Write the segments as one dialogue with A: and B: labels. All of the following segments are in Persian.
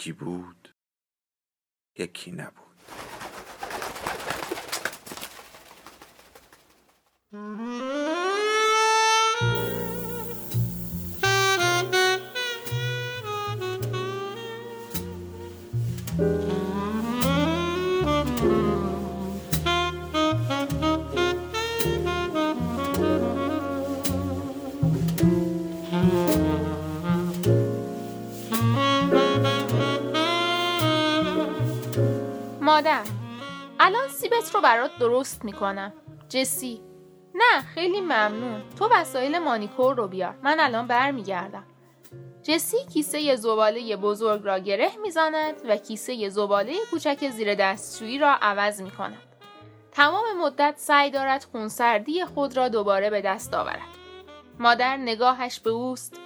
A: یکی بود یکی نبود.
B: مادر سیبت رو برات درست می‌کنم جسی نه خیلی ممنون تو وسایل مانیکور رو بیار من الان برمیگردم جسی کیسه زباله بزرگ را گره می‌زند و کیسه زباله کوچک زیر دستشویی را عوض می کند. تمام مدت سعی دارد خونسردی خود را دوباره به دست آورد. مادر نگاهش به اوست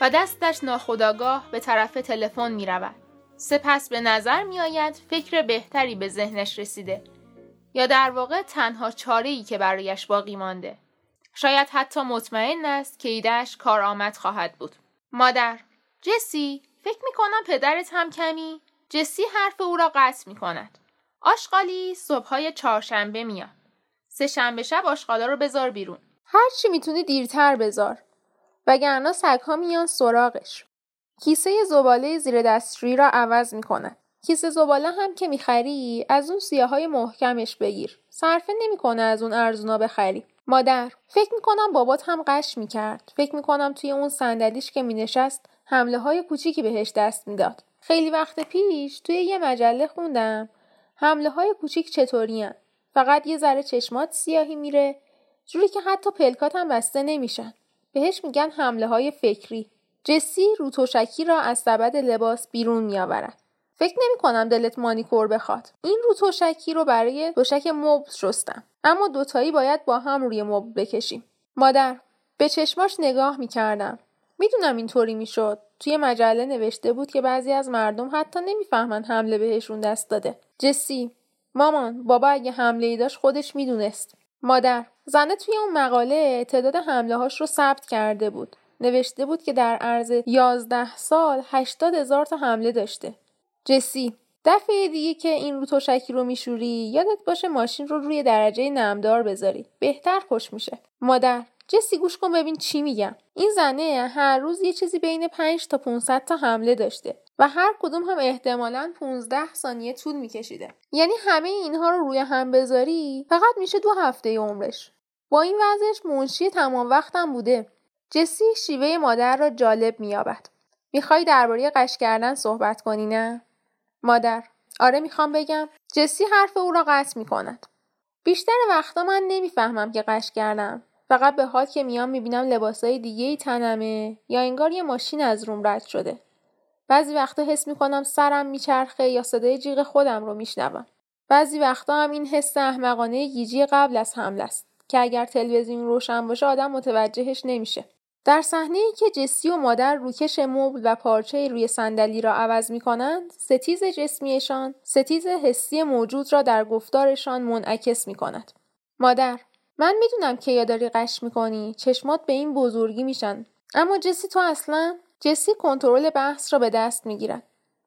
B: و دستش ناخداگاه به طرف تلفن می رود. سپس به نظر می آید فکر بهتری به ذهنش رسیده یا در واقع تنها چاره ای که برایش باقی مانده. شاید حتی مطمئن است که ایدهش کارآمد خواهد بود. مادر جسی فکر می کنم پدرت هم کمی جسی حرف او را قطع می کند. آشغالی صبحهای چهارشنبه میاد. سه شنبه شب آشغالا رو بذار بیرون. هر چی می‌تونی دیرتر بذار. وگرنه سگها میان سراغش. کیسه زباله زیر دستشویی را عوض می کند. کیسه زباله هم که می‌خری از اون سیاهای محکمش بگیر. صرفه نمی‌کنه از اون ارزونا بخری. مادر فکر می‌کنم بابات هم قش می‌کرد. فکر می‌کنم توی اون صندلیش که مینشست حمله های کوچیکی بهش دست می‌داد. خیلی وقت پیش توی یه مجله خوندم حمله های کوچیک چطوری فقط یه ذره چشمات سیاهی میره جوری که حتی پلکات هم بسته نمیشن. بهش میگن حمله های فکری. جسی رو توشکی را از سبد لباس بیرون می آورد. فکر نمی کنم دلت مانیکور بخواد. این رو توشکی رو برای توشک مبل شستم. اما دوتایی باید با هم روی مبل بکشیم. مادر به چشماش نگاه می کردم. می‌دونم اینطوری می‌شد. توی مجله نوشته بود که بعضی از مردم حتی نمی‌فهمن حمله بهشون دست داده. جسی مامان بابا اگه حمله ای داشت خودش می‌دونست. مادر زنه توی اون مقاله تعداد حمله هاش رو ثبت کرده بود. نوشته بود که در عرض 11 سال 80 هزار تا حمله داشته. جسی دفعه دیگه که این رو تشکی رو میشوری یادت باشه ماشین رو روی درجه نمدار بذاری. بهتر خوش میشه. مادر جسی گوش کن ببین چی میگم. این زنه هر روز یه چیزی بین 5 تا 500 تا حمله داشته و هر کدوم هم احتمالا 15 ثانیه طول میکشیده. یعنی همه اینها رو روی هم بذاری فقط میشه دو هفته عمرش. با این وضعش منشی تمام وقتم بوده. جسی شیوه مادر را جالب مییابد. می‌خوای درباره قش کردن صحبت کنی نه؟ مادر. آره می‌خوام بگم. جسی حرف او را قطع می‌کند. بیشتر وقتا من نمی‌فهمم که قش کردم. فقط به حال که میام می‌بینم لباسای دیگه ای تنمه یا انگار یه ماشین از روم رد شده. بعضی وقتا حس می‌کنم سرم میچرخه یا صدای جیغ خودم رو میشنوم. بعضی وقتا هم این حس احمقانه گیجی قبل از حمله است که اگر تلویزیون روشن باشه آدم متوجهش نمیشه. در صحنه ای که جسی و مادر روکش مبل و پارچه روی صندلی را عوض می کنند، ستیز جسمیشان ستیز حسی موجود را در گفتارشان منعکس می کند. مادر من می‌دونم که کی داری غش می‌کنی چشمات به این بزرگی میشن. اما جسی تو اصلا جسی کنترل بحث را به دست می‌گیرد.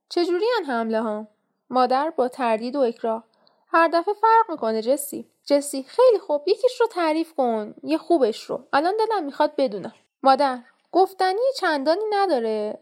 B: چجوری ان حمله ها مادر با تردید و اکراه. هر دفعه فرق می‌کنه جسی. جسی خیلی خوب یکیش رو تعریف کن. یه خوبش رو. الان دلم می‌خواد بدونم. مادر گفتنی چندانی نداره.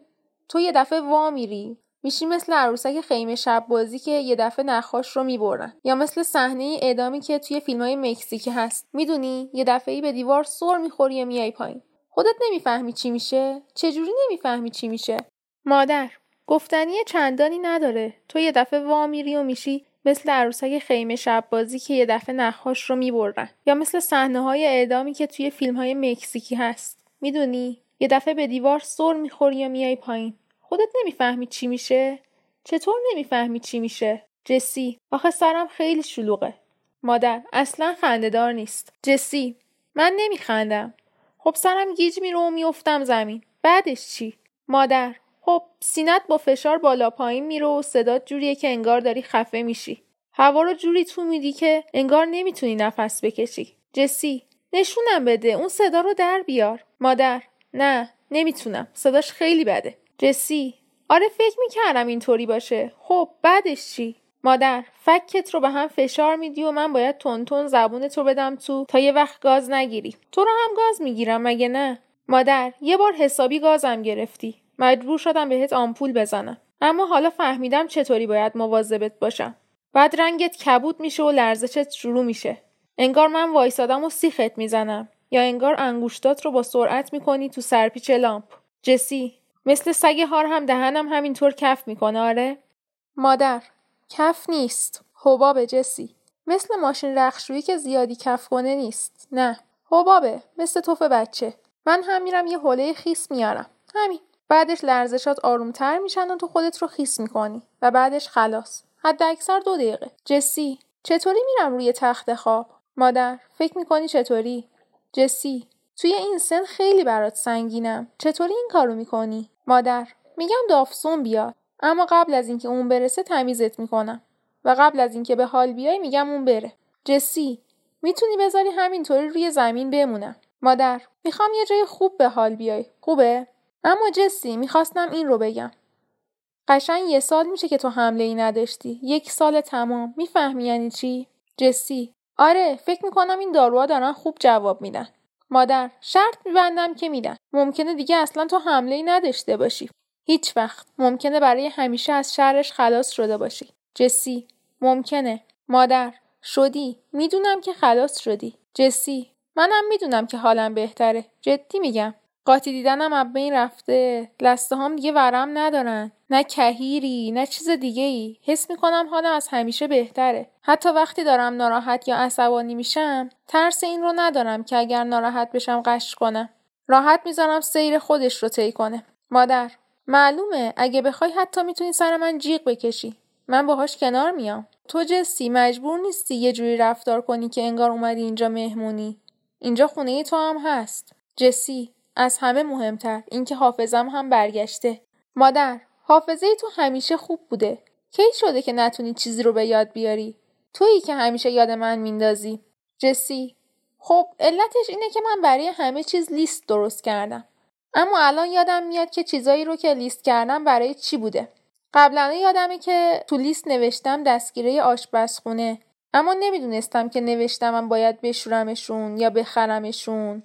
B: تو یه دفعه وا میری. میشی مثل عروسک خیمه شب بازی که یه دفعه نخاش رو می‌برن. یا مثل صحنه اعدامی که توی فیلم های مکزیکی هست. می‌دونی یه دفعه ای به دیوار سر می‌خوری یا میای پایین. خودت نمی‌فهمی چی میشه؟ چجوری نمی‌فهمی چی میشه؟ مادر گفتنی چندانی نداره. تو یه دفعه وا میری و میشی مثل عروسک خیمه شب بازی که یه دفعه نخاش رو می‌برن. یا مثل صحنه های اعدامی که توی فیلم های مکزیکی هست. می‌دونی یه دفعه به دیوار سر می‌خوری یا میای پایین. خودت نمی‌فهمی چی میشه؟ چطور نمی‌فهمی چی میشه؟ جسی آخه سرم خیلی شلوغه. مادر اصلا خندهدار نیست. جسی من نمیخندم. خب سرم گیج میره و میافتم زمین. بعدش چی؟ مادر خب سینت با فشار بالا پایین میره و صدات جوریه که انگار داری خفه میشی. هوا رو جوری تو میدی که انگار نمی‌تونی نفس بکشی. جسی نشونم بده. اون صدا رو در بیار. مادر. نه نمی‌تونم. صداش خیلی بده. جسی. آره فکر می‌کردم اینطوری باشه. خب بعدش چی؟ مادر فکت رو به هم فشار میدی و من باید تون زبونت رو بدم تو تا یه وقت گاز نگیری. تو رو هم گاز می‌گیرم مگه نه؟ مادر یه بار حسابی گازم گرفتی. مجبور شدم بهت آمپول بزنم. اما حالا فهمیدم چطوری باید مواظبت باشم. بعد رنگت کبود میشه و لرزشت شروع میشه. انگار من وایسادم و سیخت می‌زنم. یا انگار انگوشتات رو با سرعت می‌کنی تو سرپیچ لامپ. جسی مثل سگ هار هم دهنم همینطور کف می‌کنه آره؟ مادر کف نیست. حباب جسی. مثل ماشین رخشویی که زیادی کف کنه نیست. نه. حبابه مثل توف بچه. من هم میرم یه حوله خیس میارم. همین. بعدش لرزشات آرومتر میشن و تو خودت رو خیس می‌کنی. و بعدش خلاص. حد اکثر دو دقیقه. جسی چطوری میرم روی تخت خواب؟ مادر فکر می‌کنی چطوری؟ جسی توی این سن خیلی برات سنگینم. چطوری این کارو می‌کنی؟ مادر میگم دافسون بیاد اما قبل از اینکه اون برسه تمیزت می‌کنم. و قبل از اینکه به حال بیای میگم اون بره. جسی می‌تونی بذاری همینطوری روی زمین بمونم. مادر می‌خوام یه جای خوب به حال بیای. خوبه؟ اما جسی می‌خواستم این رو بگم. قشنگ یه سال میشه که تو حمله ای نداشتی. یک سال تمام. می‌فهمی یعنی چی؟ جسی آره فکر می‌کنم این داروها دارن خوب جواب میدن. مادر شرط میبندم که میدن. ممکنه دیگه اصلا تو حمله ای نداشته باشی. هیچ وقت. ممکنه برای همیشه از شرش خلاص شده باشی. جسی ممکنه. مادر شدی. می‌دونم که خلاص شدی. جسی منم می‌دونم که حالم بهتره. جدی میگم. قاطی دیدنم از بین رفته. لسته هم دیگه ورم ندارن. نه کهیری نه چیز دیگه ای حس می‌کنم حالم از همیشه بهتره. حتی وقتی دارم ناراحت یا عصبانی میشم ترس این رو ندارم که اگر ناراحت بشم قش کنم. راحت می‌ذارم سیر خودش رو طی کنه. مادر معلومه اگه بخوای حتی می‌تونی سر من جیغ بکشی. من باهاش کنار میام. تو جسی مجبور نیستی یه جوری رفتار کنی که انگار اومدی اینجا مهمونی. اینجا خونه ای تو هم هست. جسی از همه مهمتر. اینکه حافظم هم برگشته. مادر حافظه تو همیشه خوب بوده. کی شده که نتونی چیزی رو به یاد بیاری؟ تویی که همیشه یاد من میندازی. جسی خب علتش اینه که من برای همه چیز لیست درست کردم. اما الان یادم میاد که چیزایی رو که لیست کردم برای چی بوده. قبلا یادمه که تو لیست نوشتم دستگیره آشپزخونه. اما نمی‌دونستم که نوشتمم باید بشورمشون یا بخرمشون.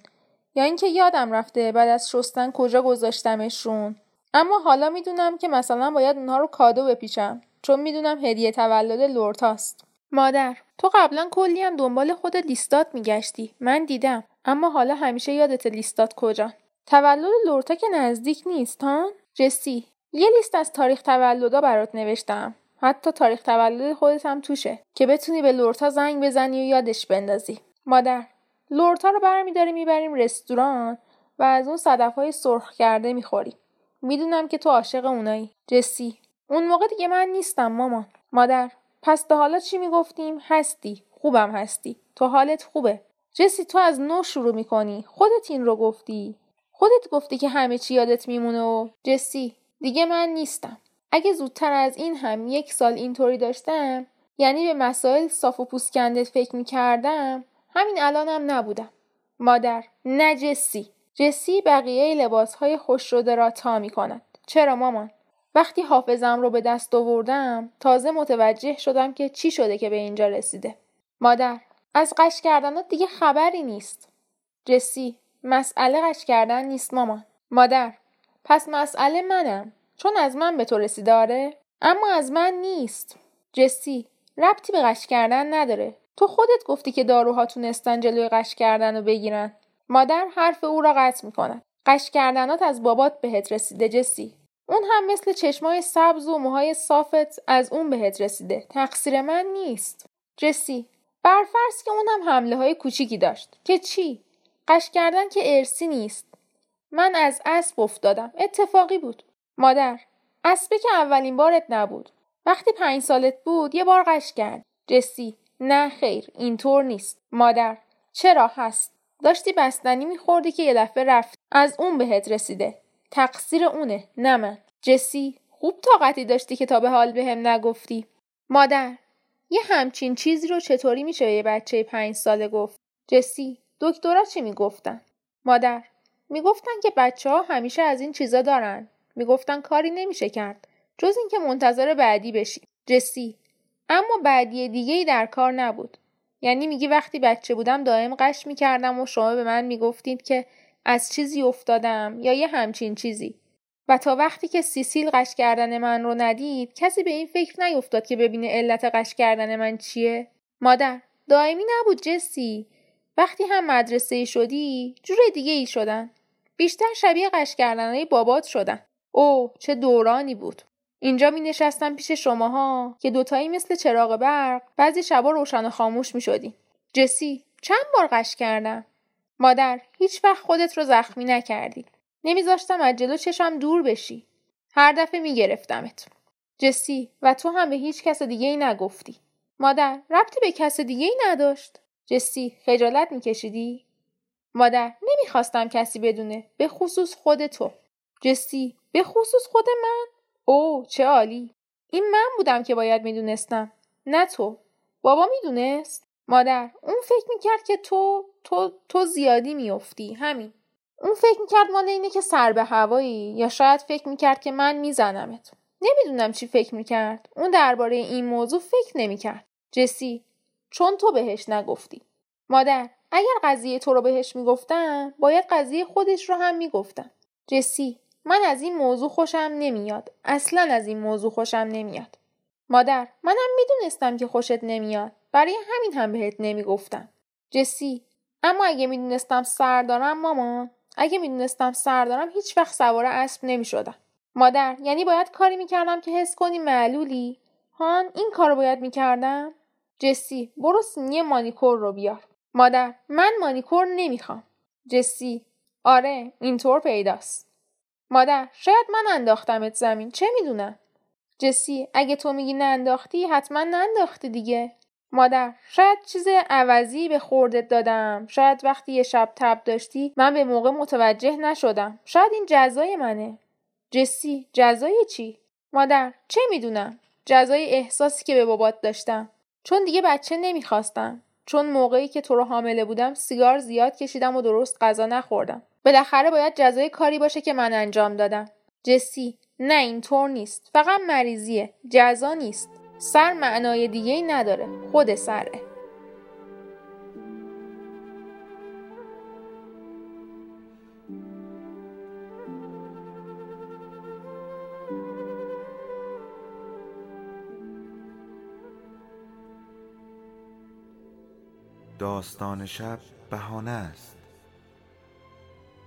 B: یا اینکه یادم رفته بعد از شستن کجا گذاشتمشون. اما حالا می‌دونم که مثلا باید اونها رو کادو بپیچم چون می‌دونم هدیه تولد لورتاست. مادر تو قبلا کلی هم دنبال خود لیستات میگشتی. من دیدم. اما حالا همیشه یادت لیستات کجا؟ تولد لورتا که نزدیک نیست ها؟ جسی یه لیست از تاریخ تولدا برات نوشتم. حتی تاریخ تولد خودت هم توشه که بتونی به لورتا زنگ بزنی و یادش بندازی. مادر لورتا رو برمیداری می‌بریم رستوران و از اون صدف های سرخ کرده می‌خوریم. می‌دونم که تو عاشق اونایی. جسی اون موقع دیگه من نیستم مامان. مادر پس تا حالا چی می‌گفتیم؟ هستی. خوبم هستی. تو حالت خوبه. جسی تو از نو شروع می‌کنی. خودت این رو گفتی. خودت گفتی که همه چی یادت میمونه و جسی دیگه من نیستم. اگه زودتر از این هم یک سال اینطوری داشتم یعنی به مسائل صاف و پوسکنده فکر می‌کردم همین الانم نبودم. مادر نه جسی. جسی بقیه لباسهای خوش شده را تا می کند چرا مامان؟ وقتی حافظم رو به دست آوردم تازه متوجه شدم که چی شده که به اینجا رسیده. مادر از قش کردنات دیگه خبری نیست. جسی مسئله قش کردن نیست مامان. مادر پس مسئله منم. چون از من به تو رسیده آره؟ اما از من نیست. جسی ربطی به قش کردن نداره. تو خودت گفتی که داروها تونستن جلوی قش کردن رو بگیرن. مادر حرف او را قطع می‌کند. قش کردنات از بابات بهت رسیده جسی. اون هم مثل چشمای سبز و موهای صافت از اون بهت رسیده. تقصیر من نیست. جسی برفرض که اون هم حمله های کوچیکی داشت. که چی؟ قش کردن که ارسی نیست. من از اسب افتادم. اتفاقی بود. مادر اسبه که اولین بارت نبود. وقتی پنج سالت بود یه بار قش کرد. جسی نه خیر اینطور نیست. مادر چرا هست؟ داشتی بستنی میخوردی که یه دفعه رفت از اون بهت رسیده. تقصیر اونه نه من. جسی خوب طاقتی داشتی که تا به حال بهم هم نگفتی. مادر یه همچین چیزی رو چطوری میشه به یه بچه پنج ساله گفت؟ جسی دکترا چی می‌گفتن؟ مادر می‌گفتن که بچه ها همیشه از این چیزا دارن. می‌گفتن کاری نمیشه کرد. جز اینکه منتظر بعدی بشی. جسی اما بعدی دیگه ای در کار نبود. یعنی میگی وقتی بچه بودم دائم قش می‌کردم و شما به من می‌گفتید که از چیزی افتادم یا یه همچین چیزی. و تا وقتی که سیسیل قش کردن من رو ندید کسی به این فکر نیفتاد که ببینه علت قش کردن من چیه. مادر دائمی نبود جسی. وقتی هم مدرسه شدی جور دیگه ای شدن. بیشتر شبیه قش کردن بابات شدن. او چه دورانی بود. اینجا می نشستم پیش شماها که دوتایی مثل چراغ برق بعضی شبا روشن و خاموش می شدی. جسی چند بار قش کردم؟ مادر هیچ وقت خودت رو زخمی نکردی. نمیذاشتم از جلو چشم دور بشی. هر دفعه میگرفتمت جسی و تو هم به هیچ کس دیگه ای نگفتی. مادر ربطی به کس دیگه ای نداشت. جسی خجالت میکشیدی مادر نمی‌خواستم کسی بدونه به خصوص خود تو. جسی به خصوص خود من؟ او چه عالی. این من بودم که باید می‌دونستم. نه تو. بابا می‌دونست؟ مادر اون فکر می‌کرد که تو تو تو زیادی میافتی. همین. اون فکر می‌کرد مال اینه که سر به هوایی. یا شاید فکر می‌کرد که من میزنمت نمی‌دونم چی فکر می‌کرد. اون درباره این موضوع فکر نمی‌کرد. جسی چون تو بهش نگفتی. مادر اگر قضیه تو رو بهش می‌گفتم باید قضیه خودش رو هم می‌گفتم. جسی من از این موضوع خوشم نمیاد. اصلا از این موضوع خوشم نمیاد. مادر منم می‌دونستم که خوشت نمیاد. برای همین هم بهت نمی‌گفتم. جسی اما اگه می‌دونستم سر دارم مامان اگه می‌دونستم سر دارم هیچ وقت سوار اسب نمی‌شدم. مادر یعنی باید کاری می‌کردم که حس کنی معلولی؟ هان این کارو باید می‌کردم؟ جسی برو سینی مانیکور رو بیار. مادر من مانیکور نمی‌خوام. جسی آره اینطور پیداست. مادر شاید من انداختمت زمین چه می‌دونم؟ جسی اگه تو میگی ننداختی حتما ننداختی دیگه. مادر شاید چیز عوضی به خوردت دادم. شاید وقتی یه شب تب داشتی من به موقع متوجه نشدم. شاید این جزای منه. جسی جزای چی؟ مادر چه می‌دونم؟ جزای احساسی که به بابات داشتم. چون دیگه بچه نمی‌خواستم. چون موقعی که تو رو حامله بودم سیگار زیاد کشیدم و درست غذا نخوردم. بالاخره باید جزای کاری باشه که من انجام دادم. جسی نه اینطور نیست. فقط مریضیه. جزا نیست. سر معنای دیگه ای نداره. خود سره.
A: داستان شب بهانه است.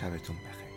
A: شبتون بخیر.